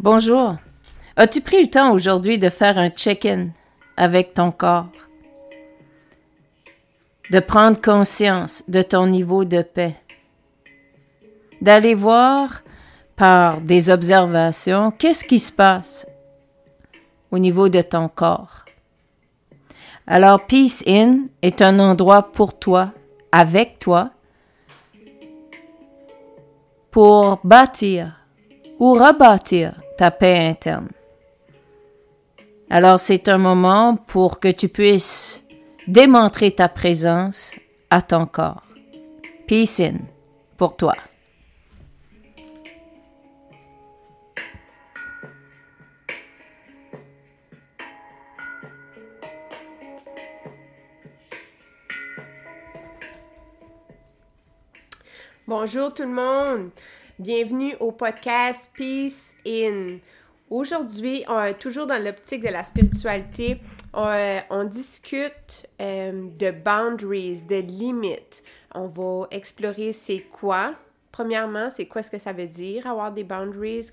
Bonjour. As-tu pris le temps aujourd'hui de faire un check-in avec ton corps? De prendre conscience de ton niveau de paix? D'aller voir par des observations qu'est-ce qui se passe au niveau de ton corps? Alors, Peace In est un endroit pour toi, avec toi, pour bâtir ou rebâtir ta paix interne. Alors c'est un moment pour que tu puisses démontrer ta présence à ton corps. Peace in pour toi. Bonjour tout le monde. Bienvenue au podcast Peace In. Aujourd'hui, toujours dans l'optique de la spiritualité, on, discute euh, de boundaries, de limites. On va explorer c'est quoi. Premièrement, c'est quoi ce que ça veut dire avoir des boundaries,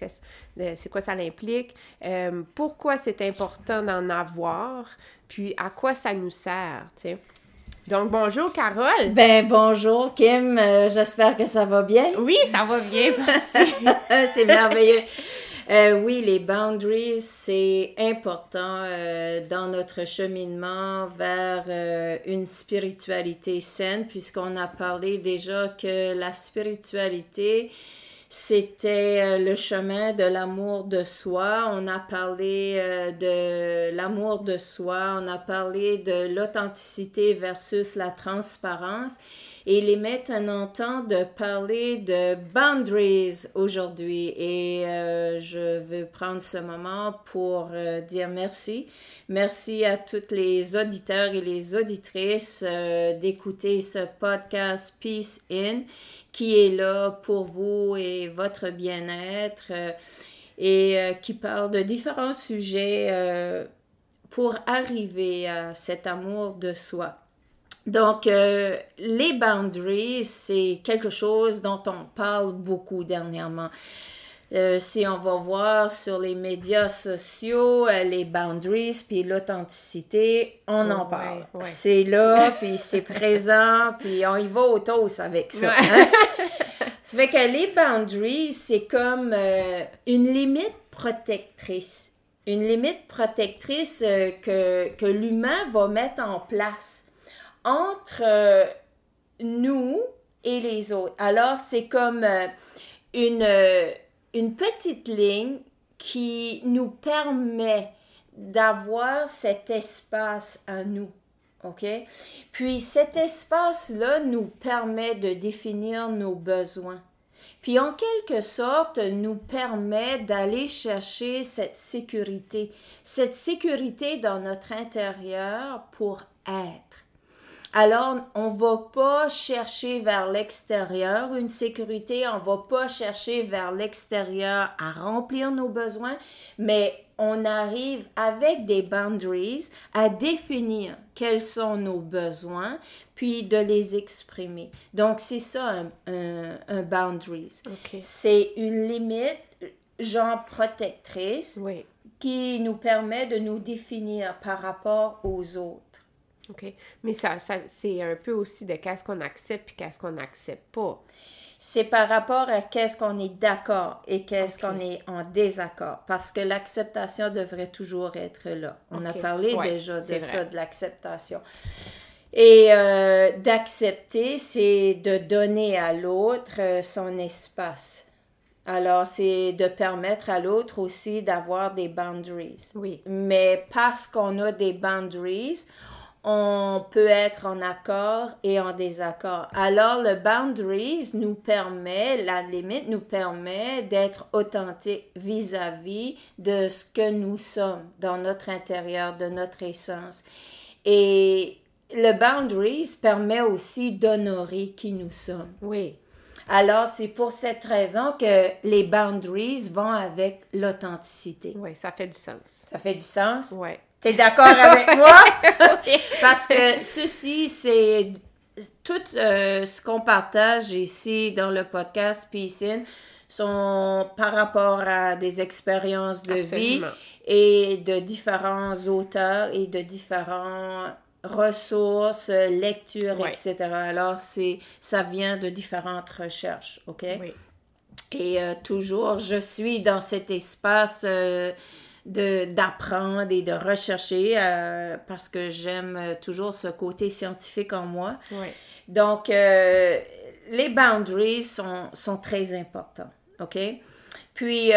c'est quoi ça implique, euh, pourquoi c'est important d'en avoir, puis à quoi ça nous sert, tu donc, bonjour, Carole. Ben, bonjour, Kim. Euh, j'espère que ça va bien. Oui, ça va bien, merci. c'est merveilleux. Euh, oui, les boundaries, c'est important euh, dans notre cheminement vers une spiritualité saine, puisqu'on a parlé déjà que la spiritualité, c'était euh, le chemin de l'amour de soi. On a parlé euh, de l'amour de soi, on a parlé de l'authenticité versus la transparence. Et il est maintenant temps de parler de boundaries aujourd'hui. Et euh, je veux prendre ce moment pour dire merci. Merci à toutes les auditeurs et les auditrices d'écouter ce podcast Peace In qui est là pour vous et votre bien-être euh, et euh, qui parle de différents sujets euh, pour arriver à cet amour de soi. Donc, les boundaries, c'est quelque chose dont on parle beaucoup dernièrement. Euh, si on va voir sur les médias sociaux, euh, les boundaries, puis l'authenticité, on en parle. C'est là, puis c'est présent, puis on y va au toast avec ça. Hein? ça fait que les boundaries, c'est comme euh, une limite protectrice. Une limite protectrice que, que l'humain va mettre en place entre nous et les autres. Alors, c'est comme une une petite ligne qui nous permet d'avoir cet espace à nous. OK? Puis cet espace-là nous permet de définir nos besoins. Puis en quelque sorte, nous permet d'aller chercher cette sécurité, cette sécurité dans notre intérieur pour être. Alors, on ne va pas chercher vers l'extérieur une sécurité, on ne va pas chercher vers l'extérieur à remplir nos besoins, mais on arrive avec des boundaries à définir quels sont nos besoins, puis de les exprimer. Donc, c'est ça un, un, boundaries. C'est une limite, genre protectrice, qui nous permet de nous définir par rapport aux autres. OK. Mais ça, ça c'est un peu aussi de qu'est-ce qu'on accepte puis qu'est-ce qu'on n'accepte pas. C'est par rapport à qu'est-ce qu'on est d'accord et qu'est-ce qu'on est en désaccord. Parce que l'acceptation devrait toujours être là. On a parlé déjà de ça, de l'acceptation. Et euh, d'accepter, c'est de donner à l'autre euh, son espace. Alors, c'est de permettre à l'autre aussi d'avoir des boundaries. Oui. Mais parce qu'on a des boundaries, on peut être en accord et en désaccord. Alors, le boundaries nous permet, la limite nous permet d'être authentique vis-à-vis de ce que nous sommes dans notre intérieur, de notre essence. Et le boundaries permet aussi d'honorer qui nous sommes. Oui. Alors, c'est pour cette raison que les boundaries vont avec l'authenticité. Oui, ça fait du sens. Ça fait du sens? Oui. T'es d'accord avec moi? Parce que ceci, c'est tout euh, ce qu'on partage ici dans le podcast In sont par rapport à des expériences de vie et de différents auteurs et de différents ressources, lectures, etc. Alors, c'est, ça vient de différentes recherches, OK? Oui. Et euh, toujours, je suis dans cet espace euh, d'apprendre et de rechercher euh, parce que j'aime toujours ce côté scientifique en moi. Oui. Donc, les boundaries sont, sont très importants, OK? Puis,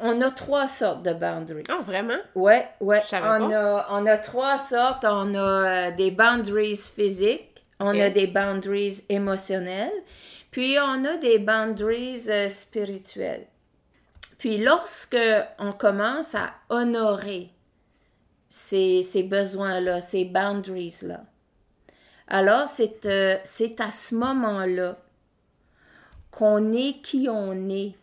on a trois sortes de boundaries. Oh, vraiment? Ouais, ouais. On a, on a trois sortes. On a euh, des boundaries physiques, on a des boundaries émotionnelles, puis on a des boundaries euh, spirituelles. Puis lorsque on commence à honorer ces, besoins-là, ces boundaries-là, alors c'est euh, c'est à ce moment-là qu'on est qui on est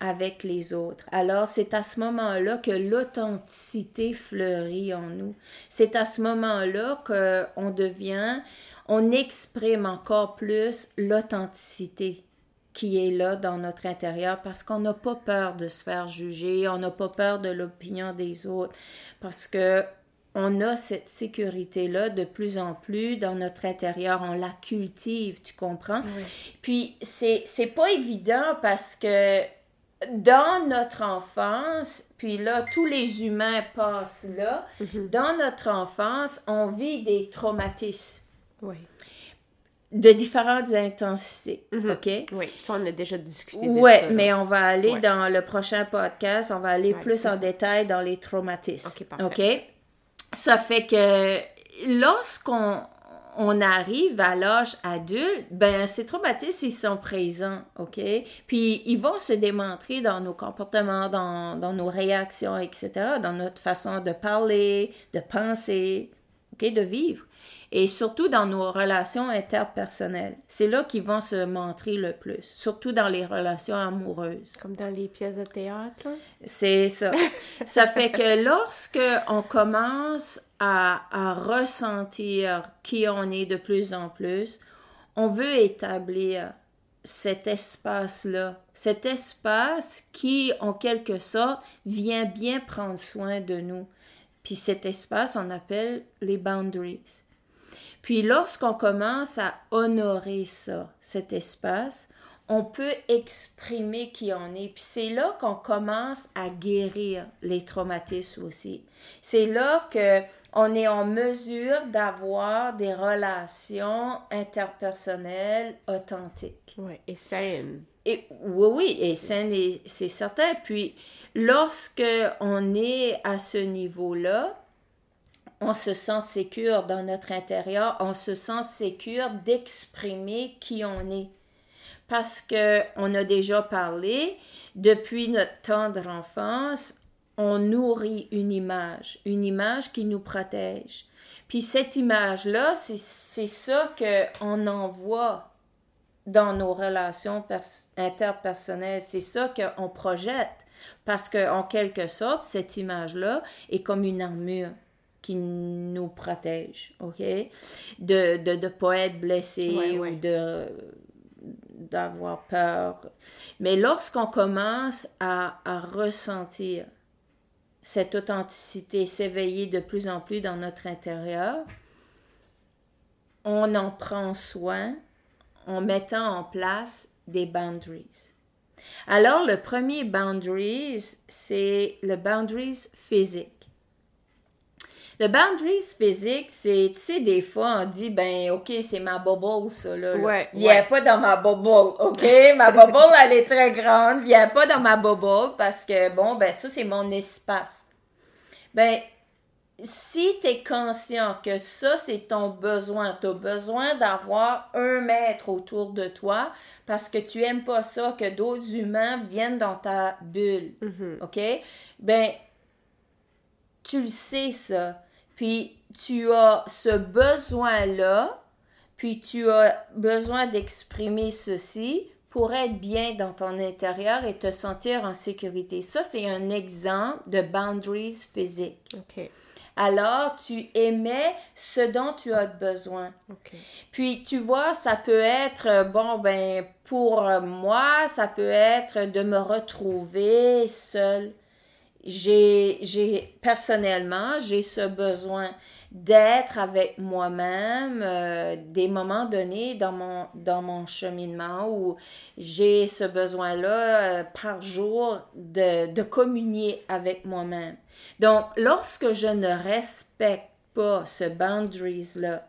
avec les autres. Alors, c'est à ce moment-là que l'authenticité fleurit en nous. C'est à ce moment-là qu'on devient, on exprime encore plus l'authenticité qui est là dans notre intérieur parce qu'on n'a pas peur de se faire juger, on n'a pas peur de l'opinion des autres parce que on a cette sécurité-là de plus en plus dans notre intérieur, on la cultive, tu comprends? Puis c'est, c'est pas évident parce que dans notre enfance, puis là, tous les humains passent là, mhm. dans notre enfance, on vit des traumatismes. Oui. De différentes intensités. Mhm. OK? Oui, ça, on a déjà discuté. Oui, mais on va aller dans le prochain podcast, on va aller plus en détail dans les traumatismes. OK, parfait. OK? Ça fait que lorsqu'on on arrive à l'âge adulte, ben ces traumatismes, ils sont présents, OK? Puis ils vont se démontrer dans nos comportements, dans, dans nos réactions, etc., dans notre façon de parler, de penser, De vivre et surtout dans nos relations interpersonnelles. C'est là qu'ils vont se montrer le plus, surtout dans les relations amoureuses. Comme dans les pièces de théâtre. C'est ça. ça fait que lorsque on commence à, à ressentir qui on est de plus en plus, on veut établir cet espace-là, cet espace qui, en quelque sorte, vient bien prendre soin de nous. Puis cet espace, on appelle les boundaries. Puis lorsqu'on commence à honorer ça, cet espace, on peut exprimer qui on est. Puis c'est là qu'on commence à guérir les traumatismes aussi. C'est là que on est en mesure d'avoir des relations interpersonnelles authentiques. Oui, et saines. Et, oui, oui, et saines, c'est certain. Puis, lorsque on est à ce niveau-là, on se sent sécure dans notre intérieur, on se sent sécure d'exprimer qui on est. Parce que on a déjà parlé, depuis notre tendre enfance, on nourrit une image, une image qui nous protège. Puis cette image-là, c'est ça qu'on envoie dans nos relations interpersonnelles. C'est ça qu'on projette. Parce qu'en quelque sorte, cette image-là est comme une armure qui nous protège, OK? De ne de, pas être blessé ou de d'avoir peur. Mais lorsqu'on commence à, ressentir cette authenticité s'éveiller de plus en plus dans notre intérieur, on en prend soin en mettant en place des boundaries. Alors, le premier boundaries, c'est le boundaries physique. Le boundaries physique, c'est, tu sais, des fois, on dit, ben, OK, c'est ma bubble, ça, là. Ouais, Viens pas dans ma bubble, OK? ma bubble, elle est très grande. Viens pas dans ma bubble parce que, bon, ben, ça, c'est mon espace. Ben, si tu es conscient que ça, c'est ton besoin, tu as besoin d'avoir un mètre autour de toi parce que tu aimes pas ça, que d'autres humains viennent dans ta bulle, mm-hmm. OK? Ben, tu le sais, ça. Puis tu as ce besoin-là, puis tu as besoin d'exprimer ceci pour être bien dans ton intérieur et te sentir en sécurité. Ça, c'est un exemple de boundaries physiques. OK. alors tu émets ce dont tu as besoin. OK. Puis tu vois, ça peut être, euh, bon, ben, pour moi, ça peut être de me retrouver seule. J'ai, personnellement, j'ai ce besoin d'être avec moi-même euh, des moments donnés dans mon, dans mon cheminement où j'ai ce besoin-là euh, par jour de, de communier avec moi-même. Donc, lorsque je ne respecte pas ce boundaries-là,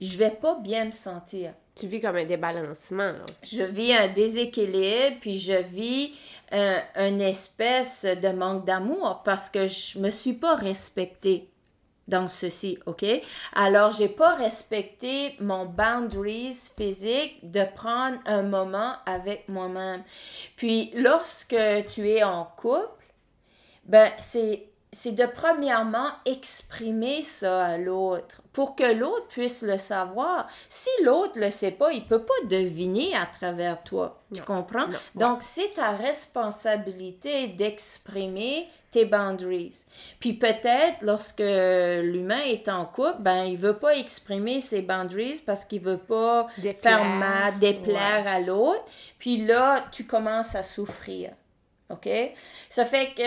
je vais pas bien me sentir. Tu vis comme un débalancement. là. Je vis un déséquilibre, puis je vis un, une espèce de manque d'amour parce que je me suis pas respectée dans ceci, OK? Alors, j'ai pas respecté mon boundaries physique de prendre un moment avec moi-même. Puis, lorsque tu es en couple, ben, c'est c'est de premièrement exprimer ça à l'autre pour que l'autre puisse le savoir. Si l'autre le sait pas, il peut pas deviner à travers toi. Tu comprends? Non, ouais. Donc, c'est ta responsabilité d'exprimer tes boundaries. Puis peut-être lorsque l'humain est en couple, ben il veut pas exprimer ses boundaries parce qu'il veut pas Déplaire. faire mal, déplaire Ouais. à l'autre. Puis là, tu commences à souffrir. OK? Ça fait que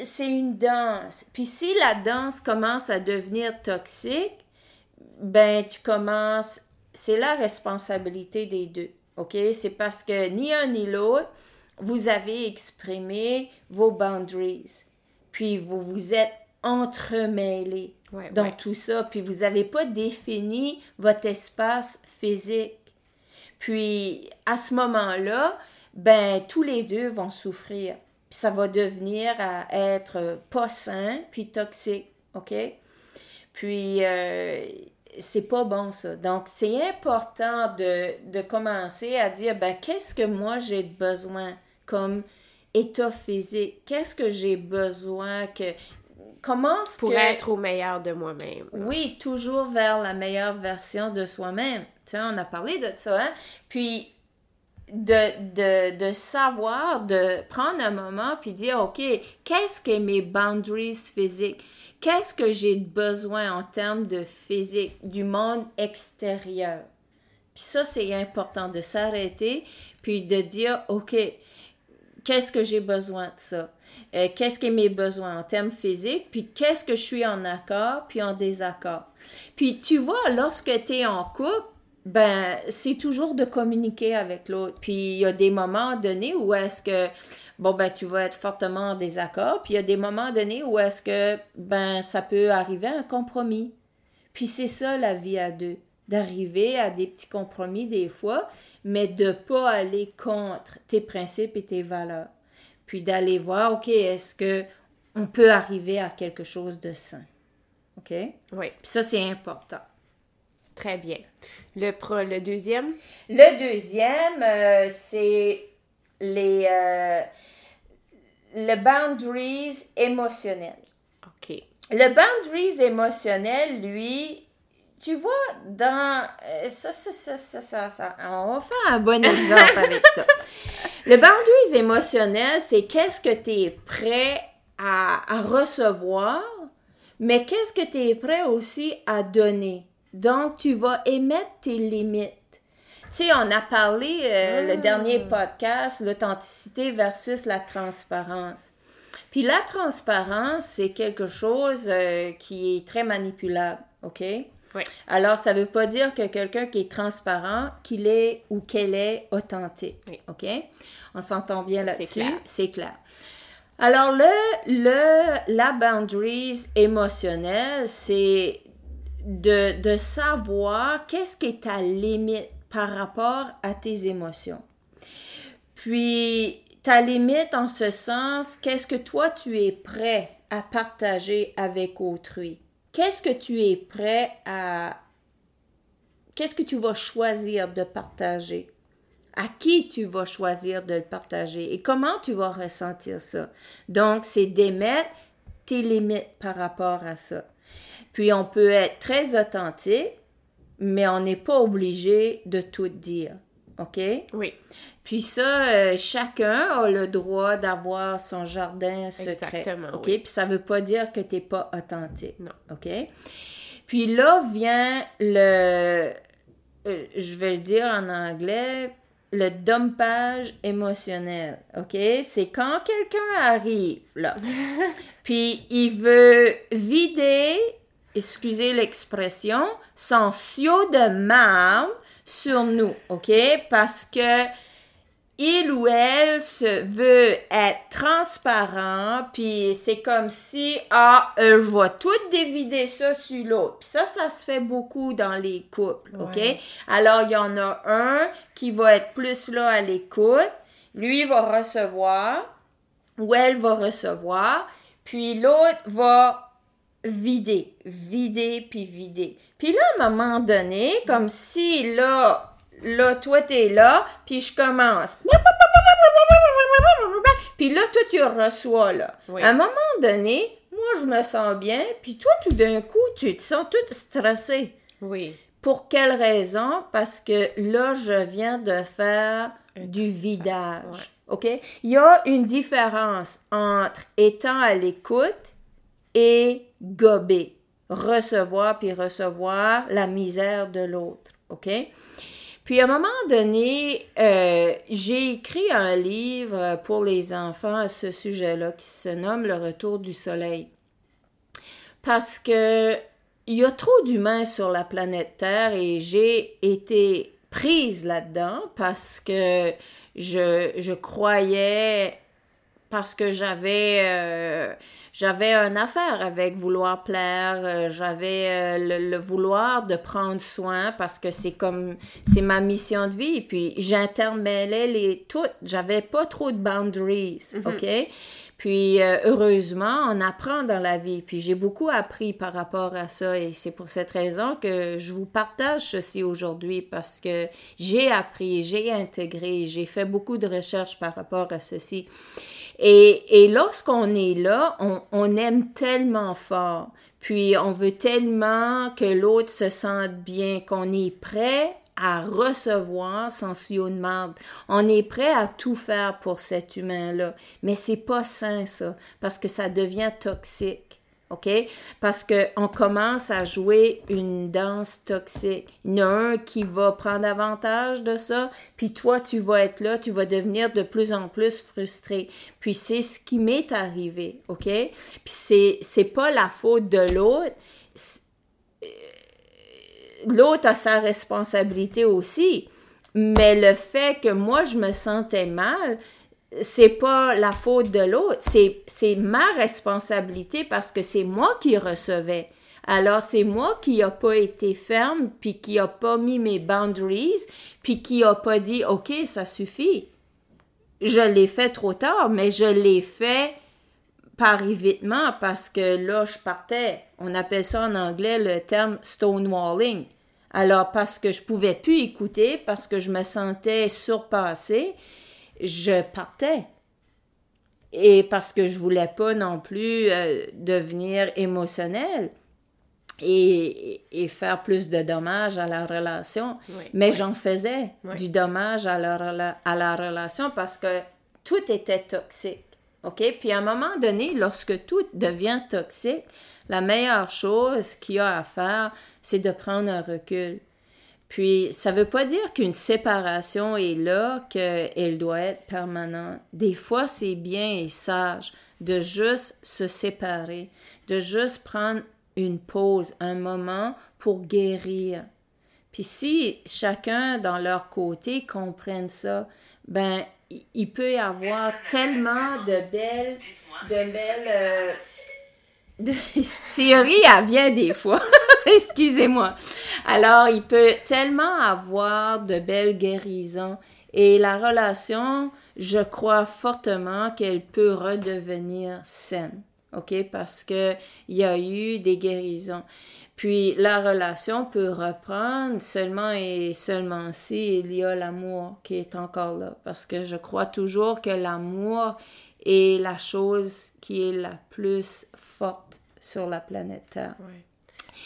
euh, c'est une danse. Puis si la danse commence à devenir toxique, ben tu commences, c'est la responsabilité des deux. OK? C'est parce que ni un ni l'autre, vous avez exprimé vos boundaries. Puis vous vous êtes entremêlés Ouais, dans ouais. tout ça. Puis vous n'avez pas défini votre espace physique. Puis à ce moment-là, ben tous les deux vont souffrir. Puis ça va devenir à être pas sain, puis toxique, OK? Puis euh, c'est pas bon ça. Donc c'est important de, de commencer à dire ben qu'est-ce que moi j'ai besoin comme état physique? Qu'est-ce que j'ai besoin que comment Pour que être au meilleur de moi-même. oui, toujours vers la meilleure version de soi-même. Tu sais, on a parlé de ça, hein? Puis, de, de, de savoir, de prendre un moment, puis dire, OK, qu'est-ce que mes boundaries physiques? Qu'est-ce que j'ai besoin en termes de physique, du monde extérieur? Puis ça, c'est important de s'arrêter, puis de dire, OK, qu'est-ce que j'ai besoin de ça? Euh, qu'est-ce que mes besoins en termes physiques, puis qu'est-ce que je suis en accord, puis en désaccord? Puis tu vois, lorsque tu es en couple, ben, c'est toujours de communiquer avec l'autre. Puis il y a des moments donnés où est-ce que, bon, ben, tu vas être fortement en désaccord, puis il y a des moments donnés où est-ce que, ben, ça peut arriver à un compromis. Puis c'est ça la vie à deux, d'arriver à des petits compromis des fois, mais de pas aller contre tes principes et tes valeurs. Puis d'aller voir, OK, est-ce que on peut arriver à quelque chose de sain? OK? Puis Oui, ça, c'est important. très bien. Le, pro, le deuxième, Le deuxième, euh, c'est les euh, le boundaries émotionnels. OK. Le boundaries émotionnel, lui, tu vois, dans... euh, ça, ça, ça, ça, ça, ça- On va faire un bon exemple avec ça. Le boundaries émotionnel, c'est qu'est-ce que tu es prêt à, à recevoir, mais qu'est-ce que tu es prêt aussi à donner. Donc, tu vas émettre tes limites. Tu sais, on a parlé euh, le Ah. dernier podcast, l'authenticité versus la transparence. Puis la transparence, c'est quelque chose euh, qui est très manipulable, OK? Oui. Alors, ça ne veut pas dire que quelqu'un qui est transparent, qu'il est ou qu'elle est authentique, Oui. OK? On s'entend bien C'est là-dessus, clair. c'est clair. Alors, le, le, la boundaries émotionnelle, c'est de, savoir qu'est-ce qui est ta limite par rapport à tes émotions. Puis, ta limite en ce sens, qu'est-ce que toi tu es prêt à partager avec autrui? Qu'est-ce que tu es prêt à... Qu'est-ce que tu vas choisir de partager? À qui tu vas choisir de le partager? Et comment tu vas ressentir ça? Donc, c'est d'émettre tes limites par rapport à ça. Puis, on peut être très authentique, mais on n'est pas obligé de tout dire. OK? Oui. Puis ça, euh, chacun a le droit d'avoir son jardin secret. Exactement, OK? oui. Puis ça veut pas dire que tu n'es pas authentique. Non. OK? Puis là vient le. euh, je vais le dire en anglais. Le dompage émotionnel, OK? C'est quand quelqu'un arrive, là, puis il veut vider, excusez l'expression, son siot de marde sur nous, OK? Parce que il ou elle se veut être transparent, puis c'est comme si, ah, euh, je vais tout dévider ça sur l'autre. Puis ça, ça se fait beaucoup dans les couples, OK? Ouais. Alors, il y en a un qui va être plus là à l'écoute, lui va recevoir, ou elle va recevoir, puis l'autre va vider, vider, puis vider. Puis là, à un moment donné, comme si là, là, toi, t'es là, puis je commence. Puis là, toi, tu reçois, là. Oui. À un moment donné, moi, je me sens bien, puis toi, tout d'un coup, tu te sens toute stressée. Oui. Pour quelle raison? Parce que là, je viens de faire du vidage. Ouais. OK? Il y a une différence entre étant à l'écoute et gober. Recevoir puis recevoir la misère de l'autre. OK? Puis à un moment donné, euh, j'ai écrit un livre pour les enfants à ce sujet-là qui se nomme Le retour du soleil. Parce que il y a trop d'humains sur la planète Terre et j'ai été prise là-dedans parce que je, je croyais, parce que j'avais euh, j'avais une affaire avec vouloir plaire, euh, j'avais euh, le, le vouloir de prendre soin parce que c'est comme c'est ma mission de vie. Puis j'intermêlais les toutes, j'avais pas trop de boundaries, ok? Puis euh, heureusement, on apprend dans la vie. Puis j'ai beaucoup appris par rapport à ça et c'est pour cette raison que je vous partage ceci aujourd'hui parce que j'ai appris, j'ai intégré, j'ai fait beaucoup de recherches par rapport à ceci. Et, lorsqu'on est là, on, aime tellement fort, puis on veut tellement que l'autre se sente bien, qu'on est prêt à recevoir son sillon de marde. On est prêt à tout faire pour cet humain-là. Mais c'est pas sain, ça, parce que ça devient toxique. OK? Parce qu'on commence à jouer une danse toxique. Il y en a un qui va prendre avantage de ça, puis toi, tu vas être là, tu vas devenir de plus en plus frustré. Puis c'est ce qui m'est arrivé, OK? Puis c'est, c'est pas la faute de l'autre. Euh, L'autre a sa responsabilité aussi. Mais le fait que moi, je me sentais mal, c'est pas la faute de l'autre, c'est, ma responsabilité parce que c'est moi qui recevais. Alors, c'est moi qui a pas été ferme, puis qui a pas mis mes boundaries, puis qui a pas dit, OK, ça suffit. Je l'ai fait trop tard, mais je l'ai fait par évitement parce que là, je partais. On appelle ça en anglais le terme stonewalling. Alors, parce que je pouvais plus écouter, parce que je me sentais surpassée, je partais. Et parce que je voulais pas non plus euh, devenir émotionnelle et, et faire plus de dommages à la relation. Oui. Mais Oui. j'en faisais Oui. du dommage à la, à la relation parce que tout était toxique. OK? Puis à un moment donné, lorsque tout devient toxique, la meilleure chose qu'il y a à faire, c'est de prendre un recul. Puis, ça ne veut pas dire qu'une séparation est là, qu'elle doit être permanente. Des fois, c'est bien et sage de juste se séparer, de juste prendre une pause, un moment pour guérir. Puis si chacun dans leur côté comprenne ça, ben il- peut y avoir tellement de belles, de belles euh, Siri, elle vient des fois. Excusez-moi. Alors, il peut tellement avoir de belles guérisons. Et la relation, je crois fortement qu'elle peut redevenir saine. OK? Parce que il y a eu des guérisons. Puis la relation peut reprendre seulement et seulement si il y a l'amour qui est encore là. Parce que je crois toujours que l'amour est la chose qui est la plus forte sur la planète Terre. Ouais.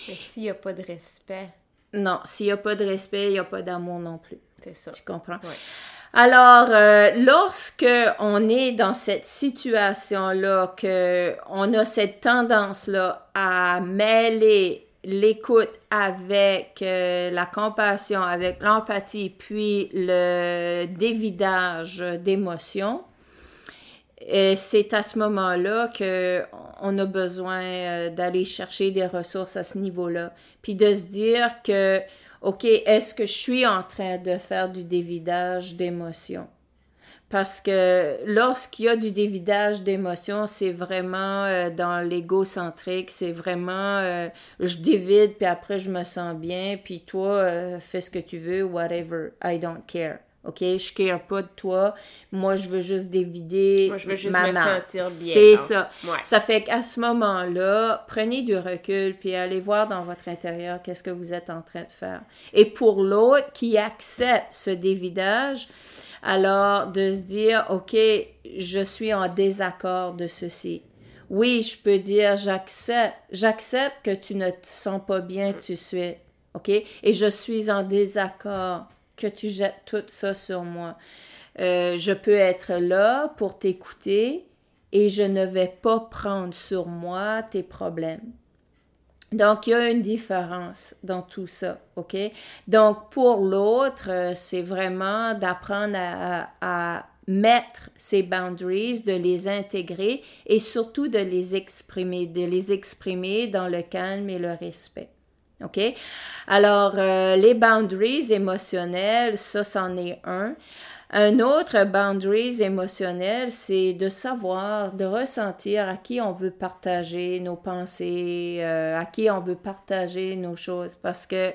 Mais s'il n'y a pas de respect, Non, s'il n'y a pas de respect, il n'y a pas d'amour non plus. C'est ça. Tu comprends? Ouais. Alors, euh, lorsque on est dans cette situation-là, que on a cette tendance-là à mêler l'écoute avec euh, la compassion, avec l'empathie, puis le dévidage d'émotions, et c'est à ce moment-là qu'on a besoin euh, d'aller chercher des ressources à ce niveau-là. Puis de se dire que, OK, est-ce que je suis en train de faire du dévidage d'émotions? Parce que lorsqu'il y a du dévidage d'émotions, c'est vraiment euh, dans l'égocentrique, c'est vraiment euh, je dévide, puis après je me sens bien, puis toi, fais ce que tu veux, whatever, I don't care. OK? Je care pas de toi. Moi, je veux juste dévider Moi, je veux juste ma me marque. sentir bien. C'est ça. Ouais. Ça fait qu'à ce moment-là, prenez du recul puis allez voir dans votre intérieur qu'est-ce que vous êtes en train de faire. Et pour l'autre qui accepte ce dévidage, alors de se dire, OK, je suis en désaccord de ceci. Oui, je peux dire, j'accepte, j'accepte que tu ne te sens pas bien tout de suite. OK? Et je suis en désaccord que tu jettes tout ça sur moi. Euh, je peux être là pour t'écouter et je ne vais pas prendre sur moi tes problèmes. Donc, il y a une différence dans tout ça, OK? Donc, pour l'autre, euh, c'est vraiment d'apprendre à, mettre ces boundaries, de les intégrer et surtout de les exprimer, de les exprimer dans le calme et le respect. OK? Alors, euh, les boundaries émotionnelles, ça, c'en est un. Un autre boundaries émotionnel, c'est de savoir, de ressentir à qui on veut partager nos pensées, euh, à qui on veut partager nos choses. Parce que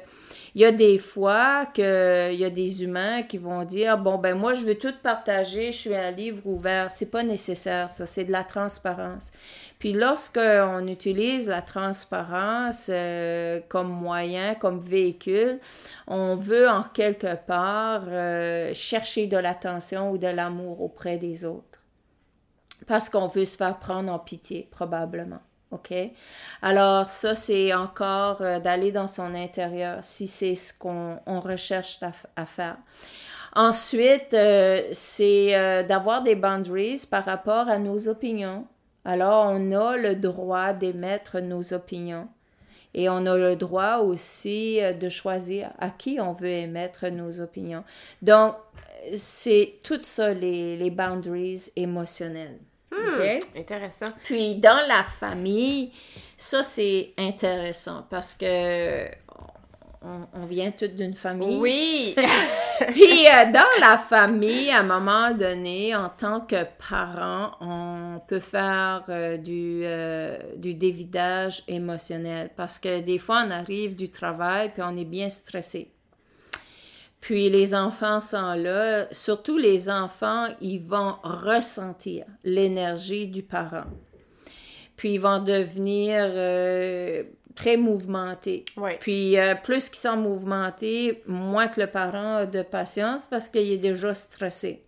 il y a des fois que il y a des humains qui vont dire bon ben moi je veux tout partager, je suis un livre ouvert. C'est pas nécessaire, ça, c'est de la transparence. Puis lorsqu'on utilise la transparence euh, comme moyen, comme véhicule, on veut en quelque part euh, chercher de l'attention ou de l'amour auprès des autres. Parce qu'on veut se faire prendre en pitié, probablement. OK? Alors, ça, c'est encore euh, d'aller dans son intérieur si c'est ce qu'on on recherche à, faire. Ensuite, c'est d'avoir des boundaries par rapport à nos opinions. Alors, on a le droit d'émettre nos opinions. Et on a le droit aussi euh, de choisir à qui on veut émettre nos opinions. Donc, c'est tout ça, les, les boundaries émotionnelles. Hmm, OK? Intéressant. Puis dans la famille, ça c'est intéressant parce que on, on vient toutes d'une famille. Oui! Puis euh, dans la famille, à un moment donné, en tant que parent, on peut faire euh, du, euh, du dévidage émotionnel parce que des fois, on arrive du travail puis on est bien stressé. Puis les enfants sont là, surtout les enfants, ils vont ressentir l'énergie du parent. Puis ils vont devenir très mouvementés. Ouais. Puis euh, plus qu'ils sont mouvementés, moins que le parent a de patience parce qu'il est déjà stressé.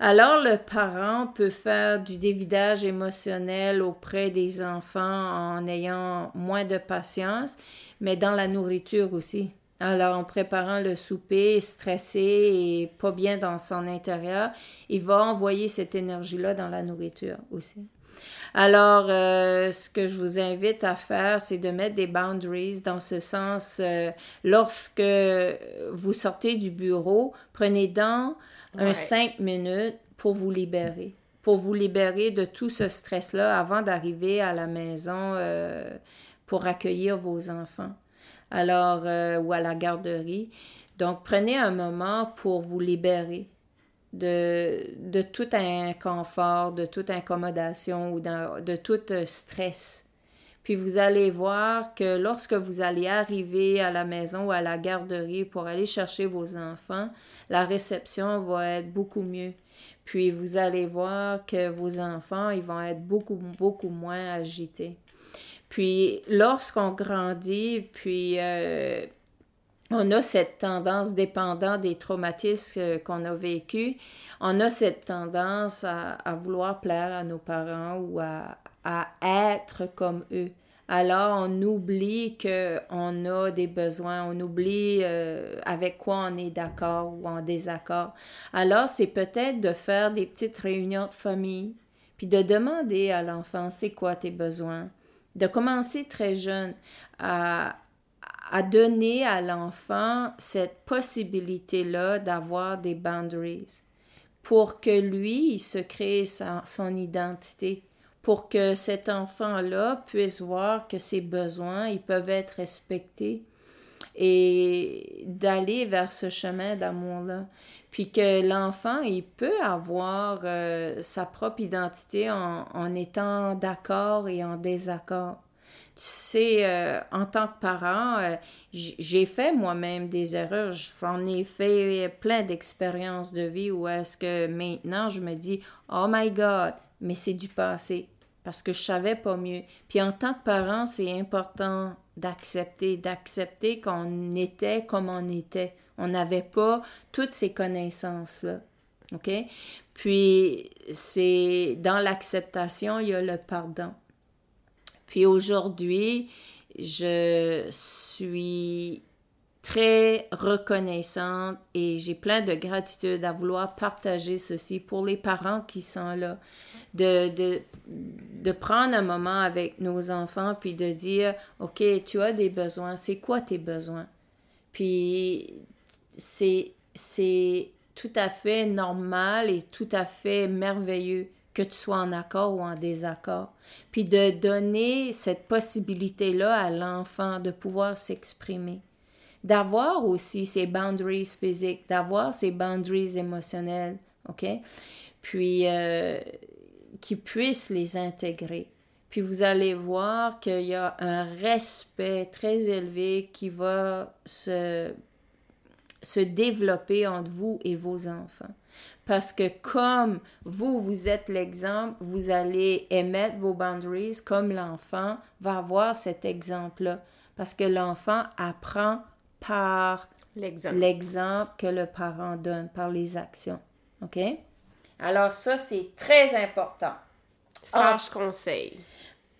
Alors le parent peut faire du dévidage émotionnel auprès des enfants en ayant moins de patience, mais dans la nourriture aussi. Alors, en préparant le souper, stressé et pas bien dans son intérieur, il va envoyer cette énergie-là dans la nourriture aussi. Alors, euh, ce que je vous invite à faire, c'est de mettre des boundaries dans ce sens. euh, lorsque vous sortez du bureau, prenez donc un cinq minutes pour vous libérer, pour vous libérer de tout ce stress-là avant d'arriver à la maison euh, pour accueillir vos enfants. Alors, euh, ou à la garderie. Donc, prenez un moment pour vous libérer de, de tout inconfort, de toute incommodation ou de tout euh, stress. Puis vous allez voir que lorsque vous allez arriver à la maison ou à la garderie pour aller chercher vos enfants, la réception va être beaucoup mieux. Puis vous allez voir que vos enfants, ils vont être beaucoup, beaucoup moins agités. Puis lorsqu'on grandit, puis euh, on a cette tendance, dépendant des traumatismes euh, qu'on a vécus, on a cette tendance à, vouloir plaire à nos parents ou à, à être comme eux. alors on oublie qu'on a des besoins, on oublie euh, avec quoi on est d'accord ou en désaccord. Alors c'est peut-être de faire des petites réunions de famille, puis de demander à l'enfant c'est quoi tes besoins, de commencer très jeune à, à donner à l'enfant cette possibilité-là d'avoir des boundaries pour que lui, il se crée son identité, pour que cet enfant-là puisse voir que ses besoins, ils peuvent être respectés et d'aller vers ce chemin d'amour-là. Puis que l'enfant, il peut avoir euh, sa propre identité en, en étant d'accord et en désaccord. Tu sais, euh, en tant que parent, euh, j'ai fait moi-même des erreurs. J'en ai fait plein d'expériences de vie où est-ce que maintenant je me dis, oh my God, mais c'est du passé parce que je savais pas mieux. Puis en tant que parent, c'est important d'accepter, d'accepter qu'on était comme on était. On n'avait pas toutes ces connaissances-là. OK? Puis c'est dans l'acceptation, il y a le pardon. Puis aujourd'hui, je suis très reconnaissante et j'ai plein de gratitude à vouloir partager ceci pour les parents qui sont là. De, de, de prendre un moment avec nos enfants puis de dire, OK, tu as des besoins, c'est quoi tes besoins? Puis c'est, tout à fait normal et tout à fait merveilleux que tu sois en accord ou en désaccord. Puis de donner cette possibilité-là à l'enfant de pouvoir s'exprimer. D'avoir aussi ses boundaries physiques, d'avoir ses boundaries émotionnelles, OK? Puis euh, qu'il puisse les intégrer. Puis vous allez voir qu'il y a un respect très élevé qui va se, se développer entre vous et vos enfants. Parce que comme vous, vous êtes l'exemple, vous allez émettre vos boundaries comme l'enfant va avoir cet exemple-là. Parce que l'enfant apprend par l'exemple que le parent donne, par les actions. OK? Alors ça, c'est très important. Sage conseil.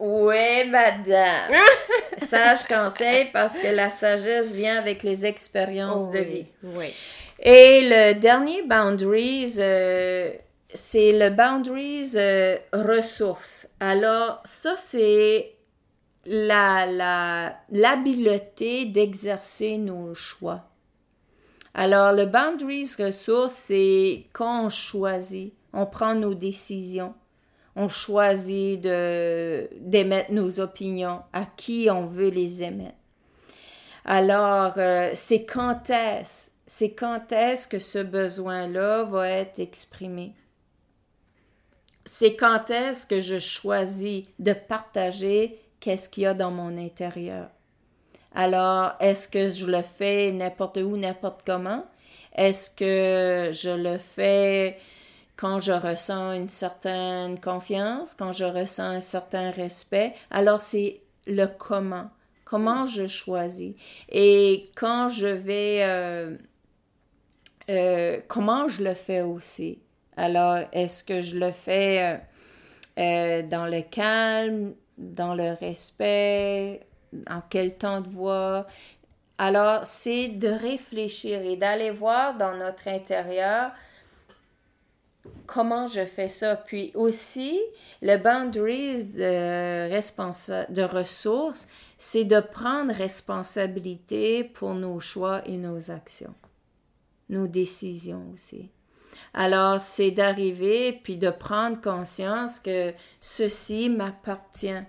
Oui, madame. Sage conseil parce que la sagesse vient avec les expériences de vie. Oui. Et le dernier boundaries, euh, c'est le boundaries euh, ressources. Alors, ça, c'est la, l'habileté d'exercer nos choix. Alors, le boundaries ressources, c'est quand on choisit, on prend nos décisions, on choisit d'émettre nos opinions, à qui on veut les émettre. Alors, euh, c'est quand est-ce c'est quand est-ce que ce besoin-là va être exprimé? C'est quand est-ce que je choisis de partager qu'est-ce qu'il y a dans mon intérieur? Alors, est-ce que je le fais n'importe où, n'importe comment? Est-ce que je le fais quand je ressens une certaine confiance, quand je ressens un certain respect? Alors, c'est le comment. Comment je choisis. Et quand je vais euh, euh, comment je le fais aussi. Alors, est-ce que je le fais euh, dans le calme, dans le respect, en quel temps de voix? Alors, c'est de réfléchir et d'aller voir dans notre intérieur comment je fais ça. Puis aussi, le boundaries de, de ressources, c'est de prendre responsabilité pour nos choix et nos actions nos décisions aussi. Alors, c'est d'arriver puis de prendre conscience que ceci m'appartient.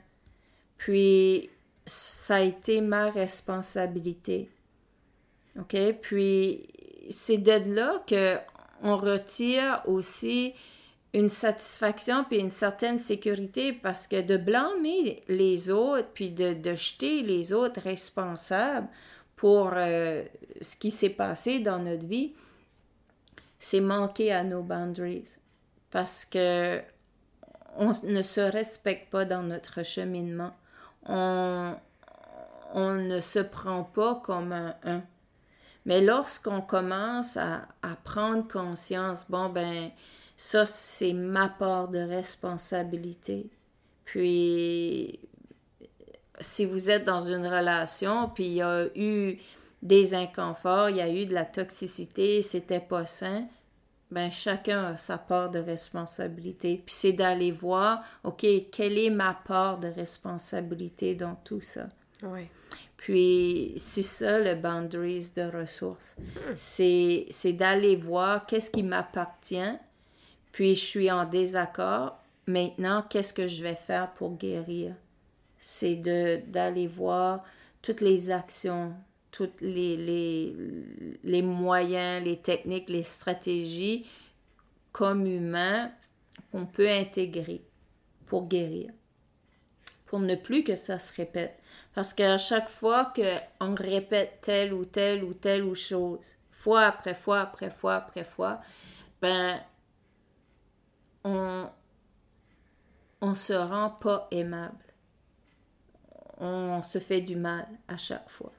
Puis, ça a été ma responsabilité. OK? Puis, c'est de là que on retire aussi une satisfaction puis une certaine sécurité parce que de blâmer les autres puis de, jeter les autres responsables pour euh, ce qui s'est passé dans notre vie, c'est manquer à nos boundaries parce que on ne se respecte pas dans notre cheminement. On, on ne se prend pas comme un un. Mais lorsqu'on commence à, prendre conscience, bon ben, ça c'est ma part de responsabilité. Puis si vous êtes dans une relation, puis il y a eu des inconforts, il y a eu de la toxicité, c'était pas sain, ben chacun a sa part de responsabilité. Puis c'est d'aller voir, OK, quelle est ma part de responsabilité dans tout ça? Ouais. Puis c'est ça le boundaries de ressources. C'est, c'est d'aller voir qu'est-ce qui m'appartient, puis je suis en désaccord. Maintenant, qu'est-ce que je vais faire pour guérir? C'est de, d'aller voir toutes les actions, tous les, les, les moyens, les techniques, les stratégies comme humain qu'on peut intégrer pour guérir, pour ne plus que ça se répète. Parce qu'à chaque fois qu'on répète telle ou telle ou telle ou chose, fois après fois après fois après fois, ben, on, on se rend pas aimable. On se fait du mal à chaque fois.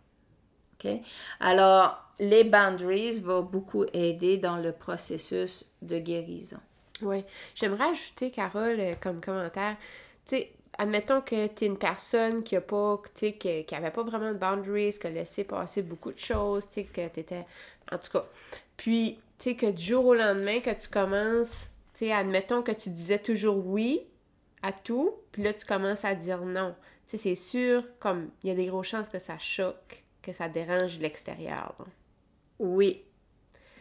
Alors, les boundaries vont beaucoup aider dans le processus de guérison. Oui. J'aimerais ajouter, Carole, euh, comme commentaire, tu sais, admettons que tu es une personne qui a pas, qui, qui avait pas vraiment de boundaries, qui a laissé passer beaucoup de choses, tu sais, que tu étais. En tout cas. Puis, tu sais, que du jour au lendemain, que tu commences, tu sais, admettons que tu disais toujours oui à tout, puis là, tu commences à dire non. Tu sais, c'est sûr, comme, il y a des grosses chances que ça choque que ça dérange l'extérieur. Oui.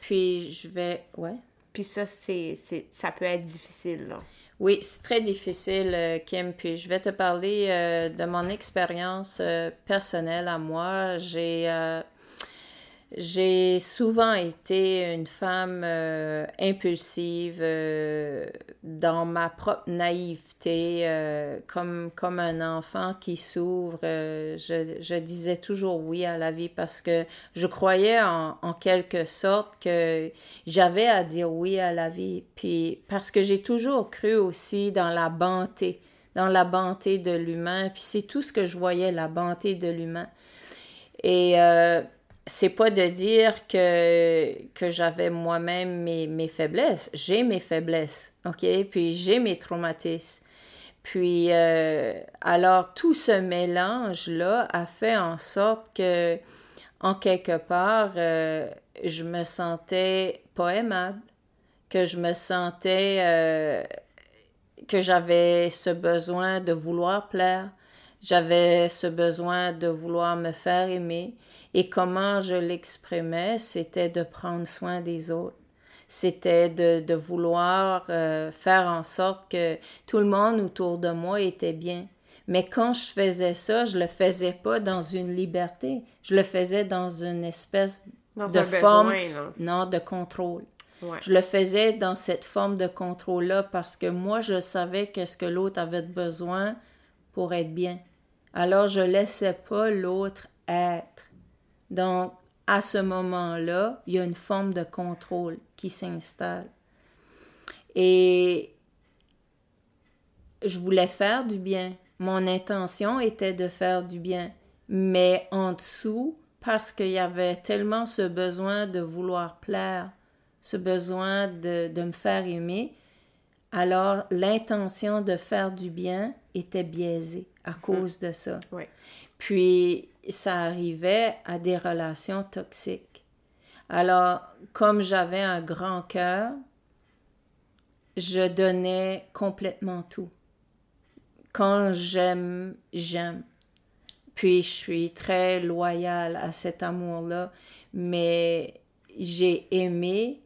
Puis je vais. Ouais. Puis ça, c'est, ça peut être difficile. Là. Oui, c'est très difficile, euh, Kim. Puis je vais te parler euh, de mon expérience euh, personnelle à moi. J'ai j'ai souvent été une femme euh, impulsive euh, dans ma propre naïveté, euh, comme, comme un enfant qui s'ouvre. Je, je, disais toujours oui à la vie parce que je croyais en, en quelque sorte que j'avais à dire oui à la vie. Puis parce que j'ai toujours cru aussi dans la bonté, dans la bonté de l'humain. Puis c'est tout ce que je voyais, la bonté de l'humain. Et c'est pas de dire que, que j'avais moi-même mes, mes, faiblesses. J'ai mes faiblesses, OK? Puis j'ai mes traumatismes. Puis, euh, alors, tout ce mélange-là a fait en sorte que, en quelque part, euh, je me sentais pas aimable, que je me sentais euh, que j'avais ce besoin de vouloir plaire, j'avais ce besoin de vouloir me faire aimer. Et comment je l'exprimais, c'était de prendre soin des autres. C'était de, de, vouloir euh, faire en sorte que tout le monde autour de moi était bien. Mais quand je faisais ça, je le faisais pas dans une liberté. Je le faisais dans une espèce de forme, non, de contrôle. Je le faisais dans cette forme de contrôle-là parce que moi, je savais qu'est-ce que l'autre avait besoin pour être bien. Alors, je laissais pas l'autre être. Donc, à ce moment-là, il y a une forme de contrôle qui s'installe. Et je voulais faire du bien. Mon intention était de faire du bien. Mais en dessous, parce qu'il y avait tellement ce besoin de vouloir plaire, ce besoin de, me faire aimer, alors l'intention de faire du bien était biaisée à hum. cause de ça. Puis ça arrivait à des relations toxiques. Alors, comme j'avais un grand cœur, je donnais complètement tout. Quand j'aime, j'aime. Puis je suis très loyale à cet amour-là, mais j'ai aimé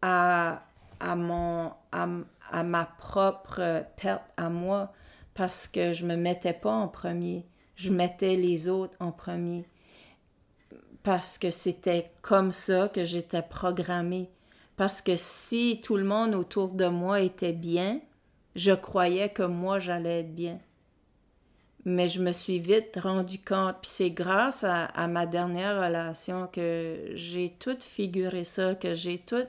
à, à, mon, à ma propre perte à moi parce que je me mettais pas en premier je mettais les autres en premier parce que c'était comme ça que j'étais programmée. Parce que si tout le monde autour de moi était bien, je croyais que moi j'allais être bien. Mais je me suis vite rendu compte, puis c'est grâce à, ma dernière relation que j'ai tout figuré ça, que j'ai tout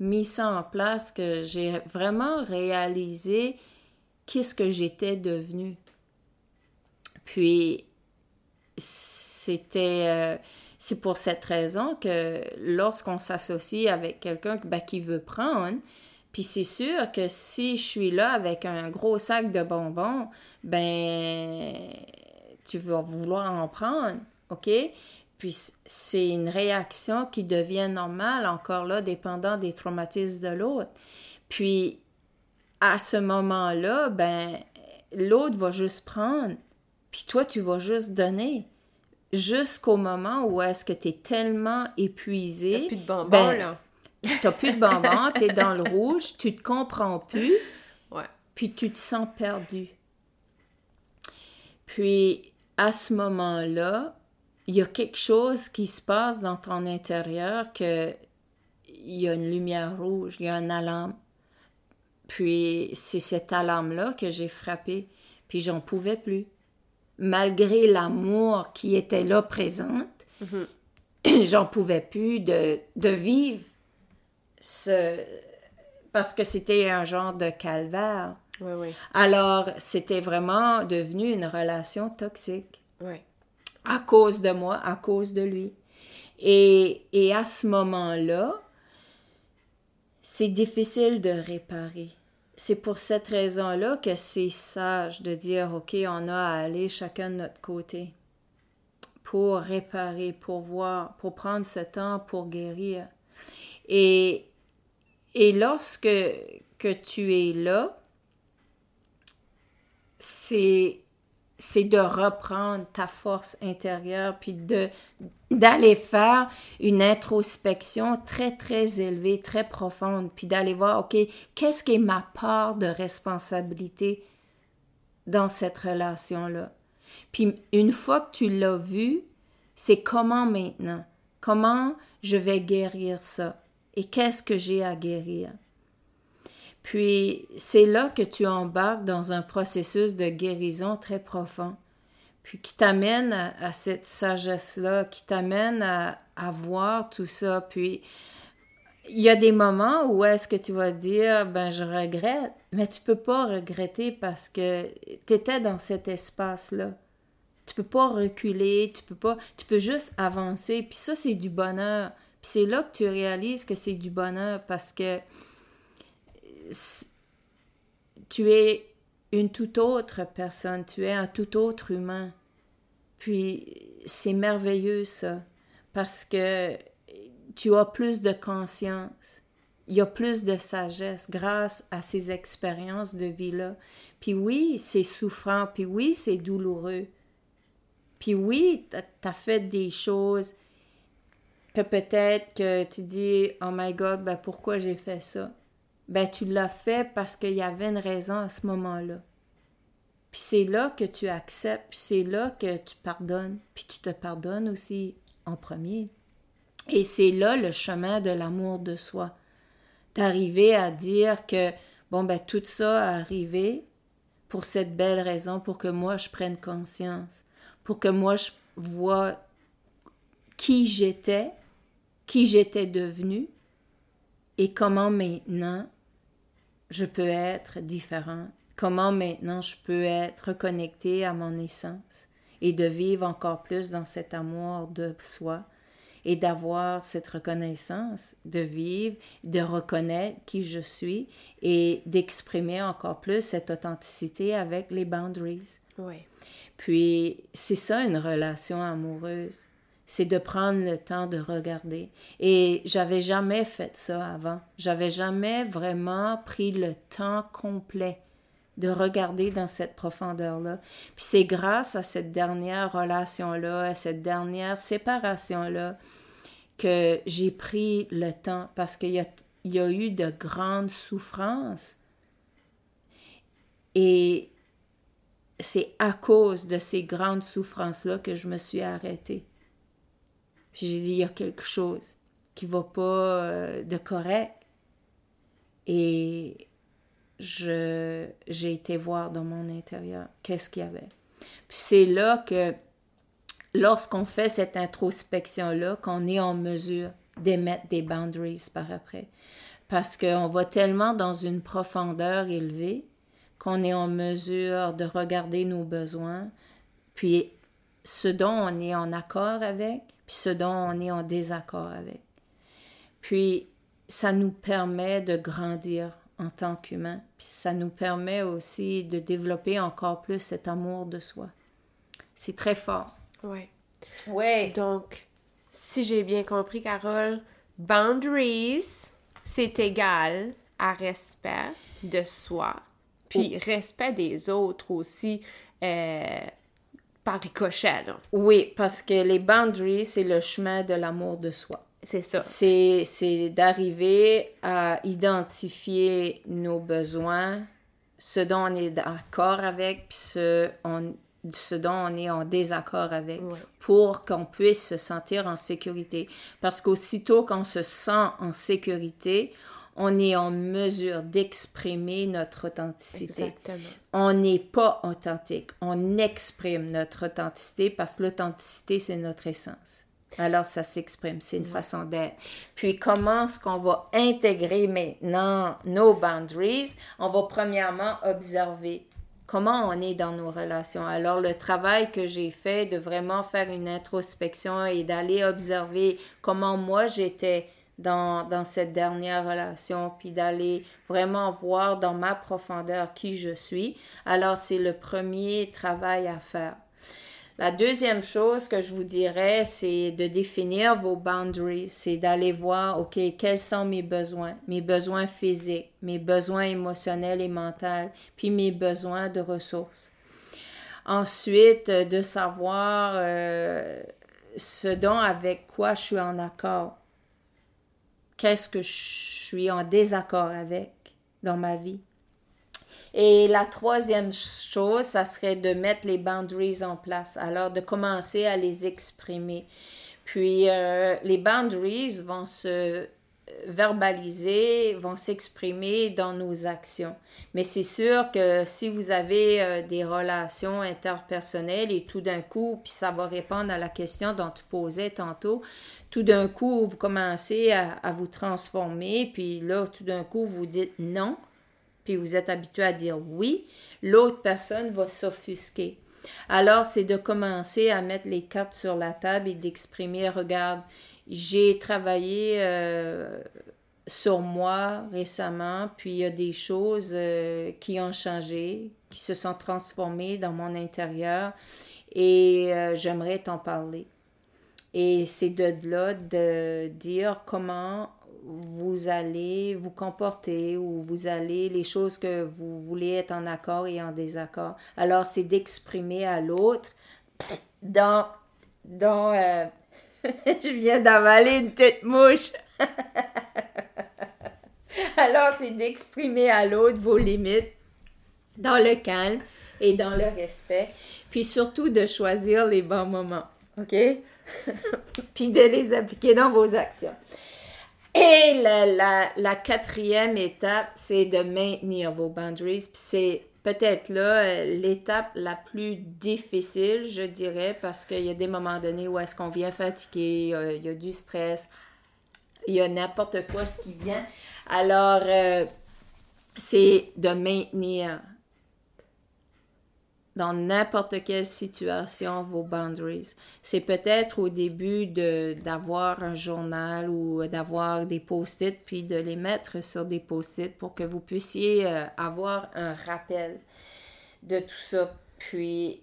mis ça en place, que j'ai vraiment réalisé qu'est-ce que j'étais devenue. Puis, c'était. Euh, c'est pour cette raison que lorsqu'on s'associe avec quelqu'un ben, qui veut prendre, puis c'est sûr que si je suis là avec un gros sac de bonbons, ben tu vas vouloir en prendre, OK? Puis c'est une réaction qui devient normale, encore là, dépendant des traumatismes de l'autre. Puis à ce moment-là, ben, l'autre va juste prendre, puis toi, tu vas juste donner. Jusqu'au moment où est-ce que tu es tellement épuisé. T'as plus de bonbons, ben, là. T'as plus de bonbons, t'es dans le rouge, tu te comprends plus, Ouais. puis tu te sens perdu. Puis, à ce moment-là, il y a quelque chose qui se passe dans ton intérieur que il y a une lumière rouge, il y a un alarme. Puis, c'est cette alarme-là que j'ai frappé, puis j'en pouvais plus. Malgré l'amour qui était là présente, j'en pouvais plus de, de vivre ce... parce que c'était un genre de calvaire. Oui, oui. Alors, c'était vraiment devenu une relation toxique Oui. à cause de moi, à cause de lui. Et, et à ce moment-là, c'est difficile de réparer. C'est pour cette raison-là que c'est sage de dire, OK, on a à aller chacun de notre côté pour réparer, pour voir, pour prendre ce temps pour guérir. Et, et lorsque que tu es là, c'est c'est de reprendre ta force intérieure puis de d'aller faire une introspection très très élevée, très profonde, puis d'aller voir OK, qu'est-ce qui est ma part de responsabilité dans cette relation là. Puis une fois que tu l'as vu, c'est comment maintenant? Comment je vais guérir ça? Et qu'est-ce que j'ai à guérir? Puis c'est là que tu embarques dans un processus de guérison très profond, puis qui t'amène à, cette sagesse-là, qui t'amène à, à voir tout ça. Puis il y a des moments où est-ce que tu vas dire, ben je regrette, mais tu peux pas regretter parce que tu étais dans cet espace-là. Tu peux pas reculer, tu peux pas, tu peux juste avancer. Puis ça, c'est du bonheur. Puis c'est là que tu réalises que c'est du bonheur parce que tu es une toute autre personne, tu es un tout autre humain. Puis c'est merveilleux ça, parce que tu as plus de conscience, il y a plus de sagesse grâce à ces expériences de vie-là. Puis oui, c'est souffrant, puis oui, c'est douloureux. Puis oui, tu as fait des choses que peut-être que tu dis, oh my God, ben pourquoi j'ai fait ça? Ben tu l'as fait parce qu'il y avait une raison à ce moment-là. Puis c'est là que tu acceptes, puis c'est là que tu pardonnes, puis tu te pardonnes aussi en premier. Et c'est là le chemin de l'amour de soi. D'arriver à dire que, bon, ben tout ça a arrivé pour cette belle raison, pour que moi je prenne conscience, pour que moi je vois qui j'étais, qui j'étais devenue, et comment maintenant je peux être différent, comment maintenant je peux être reconnecté à mon essence et de vivre encore plus dans cet amour de soi et d'avoir cette reconnaissance, de vivre, de reconnaître qui je suis et d'exprimer encore plus cette authenticité avec les boundaries? Oui. Puis c'est ça une relation amoureuse c'est de prendre le temps de regarder. Et j'avais jamais fait ça avant. J'avais jamais vraiment pris le temps complet de regarder dans cette profondeur-là. Puis c'est grâce à cette dernière relation-là, à cette dernière séparation-là, que j'ai pris le temps parce qu'il a, y a eu de grandes souffrances. Et c'est à cause de ces grandes souffrances-là que je me suis arrêtée. Puis j'ai dit, il y a quelque chose qui va pas euh, de correct. Et je, j'ai été voir dans mon intérieur qu'est-ce qu'il y avait. Puis c'est là que, lorsqu'on fait cette introspection-là, qu'on est en mesure d'émettre des boundaries par après. Parce qu'on va tellement dans une profondeur élevée qu'on est en mesure de regarder nos besoins, puis ce dont on est en accord avec, puis ce dont on est en désaccord avec. Puis ça nous permet de grandir en tant qu'humain, puis ça nous permet aussi de développer encore plus cet amour de soi, C'est très fort. Ouais. Ouais. Donc, si j'ai bien compris, Carole, boundaries, c'est égal à respect de soi, puis respect des autres aussi, euh, par ricochet, là. Oui, parce que les boundaries, c'est le chemin de l'amour de soi. C'est ça. C'est, c'est d'arriver à identifier nos besoins, ce dont on est d'accord avec, puis ce, on- ce dont on est en désaccord avec, Ouais. pour qu'on puisse se sentir en sécurité. Parce qu'aussitôt qu'on se sent en sécurité, on est en mesure d'exprimer notre authenticité. Exactement. On n'est pas authentique, on exprime notre authenticité parce que l'authenticité, c'est notre essence. Alors, ça s'exprime, c'est une façon d'être. Puis, comment est-ce qu'on va intégrer maintenant nos boundaries? On va premièrement observer comment on est dans nos relations. Alors, le travail que j'ai fait de vraiment faire une introspection et d'aller observer comment moi j'étais dans, dans cette dernière relation, puis d'aller vraiment voir dans ma profondeur qui je suis. Alors, c'est le premier travail à faire. La deuxième chose que je vous dirais, c'est de définir vos boundaries. C'est d'aller voir, OK, quels sont mes besoins, mes besoins physiques, mes besoins émotionnels et mentaux, puis mes besoins de ressources. Ensuite, euh, de savoir euh, ce dont avec quoi je suis en accord. Qu'est-ce que je suis en désaccord avec dans ma vie. Et la troisième chose, ça serait de mettre les boundaries en place. Alors, de commencer à les exprimer. Puis, euh, les boundaries vont se verbaliser, vont s'exprimer dans nos actions. Mais c'est sûr que si vous avez euh, des relations interpersonnelles et tout d'un coup, puis ça va répondre à la question dont tu posais tantôt, tout d'un coup, vous commencez à, à vous transformer, puis là, tout d'un coup, vous dites non, puis vous êtes habitué à dire oui, l'autre personne va s'offusquer. Alors, c'est de commencer à mettre les cartes sur la table et d'exprimer, regarde, j'ai travaillé euh, sur moi récemment, puis il y a des choses euh, qui ont changé, qui se sont transformées dans mon intérieur, et euh, j'aimerais t'en parler. Et c'est de là de dire comment vous allez vous comporter ou vous allez les choses que vous voulez être en accord et en désaccord. Alors, c'est d'exprimer à l'autre dans... dans je viens d'avaler une petite mouche. Alors, c'est d'exprimer à l'autre vos limites dans le calme et dans le respect. Puis surtout de choisir les bons moments. OK? Puis de les appliquer dans vos actions. Et la, la, la quatrième étape, c'est de maintenir vos boundaries. Puis c'est peut-être là euh, l'étape la plus difficile, je dirais, parce qu'il y a des moments donnés où est-ce qu'on vient fatigué, il y a du stress, il y a n'importe quoi ce qui vient. Alors, euh, c'est de maintenir dans n'importe quelle situation vos boundaries. C'est peut-être au début d'avoir un journal ou d'avoir des post-it puis de les mettre sur des post-it pour que vous puissiez euh, avoir un rappel de tout ça. Puis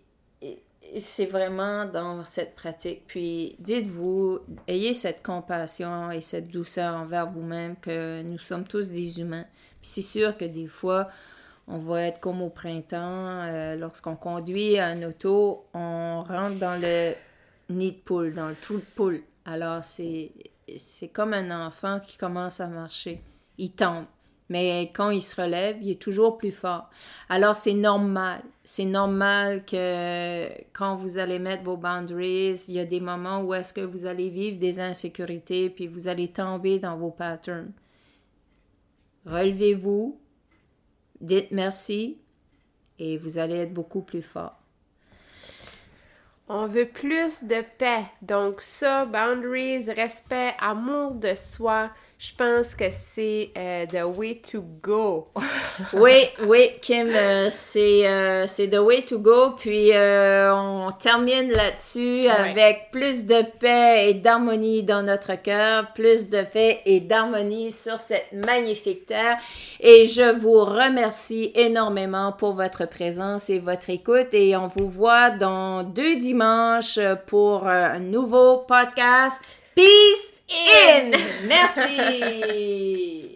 c'est vraiment dans cette pratique. Puis dites-vous, ayez cette compassion et cette douceur envers vous-même que nous sommes tous des humains. Puis c'est sûr que des fois, on va être comme au printemps, euh, lorsqu'on conduit un auto, on rentre dans le nid de poule, dans le trou de poule. Alors, c'est, c'est comme un enfant qui commence à marcher. Il tombe. Mais quand il se relève, il est toujours plus fort. Alors, c'est normal. C'est normal que quand vous allez mettre vos boundaries, il y a des moments où est-ce que vous allez vivre des insécurités, puis vous allez tomber dans vos patterns. Relevez-vous, dites merci et vous allez être beaucoup plus fort. On veut plus de paix. Donc ça, boundaries, respect, amour de soi, je pense que c'est euh, The Way to Go. oui, oui, Kim, euh, euh, c'est The Way to Go. Puis on termine là-dessus avec plus de paix et d'harmonie dans notre cœur, plus de paix et d'harmonie sur cette magnifique terre. Et je vous remercie énormément pour votre présence et votre écoute. Et on vous voit dans deux dimanches pour un nouveau podcast. Peace in. Merci.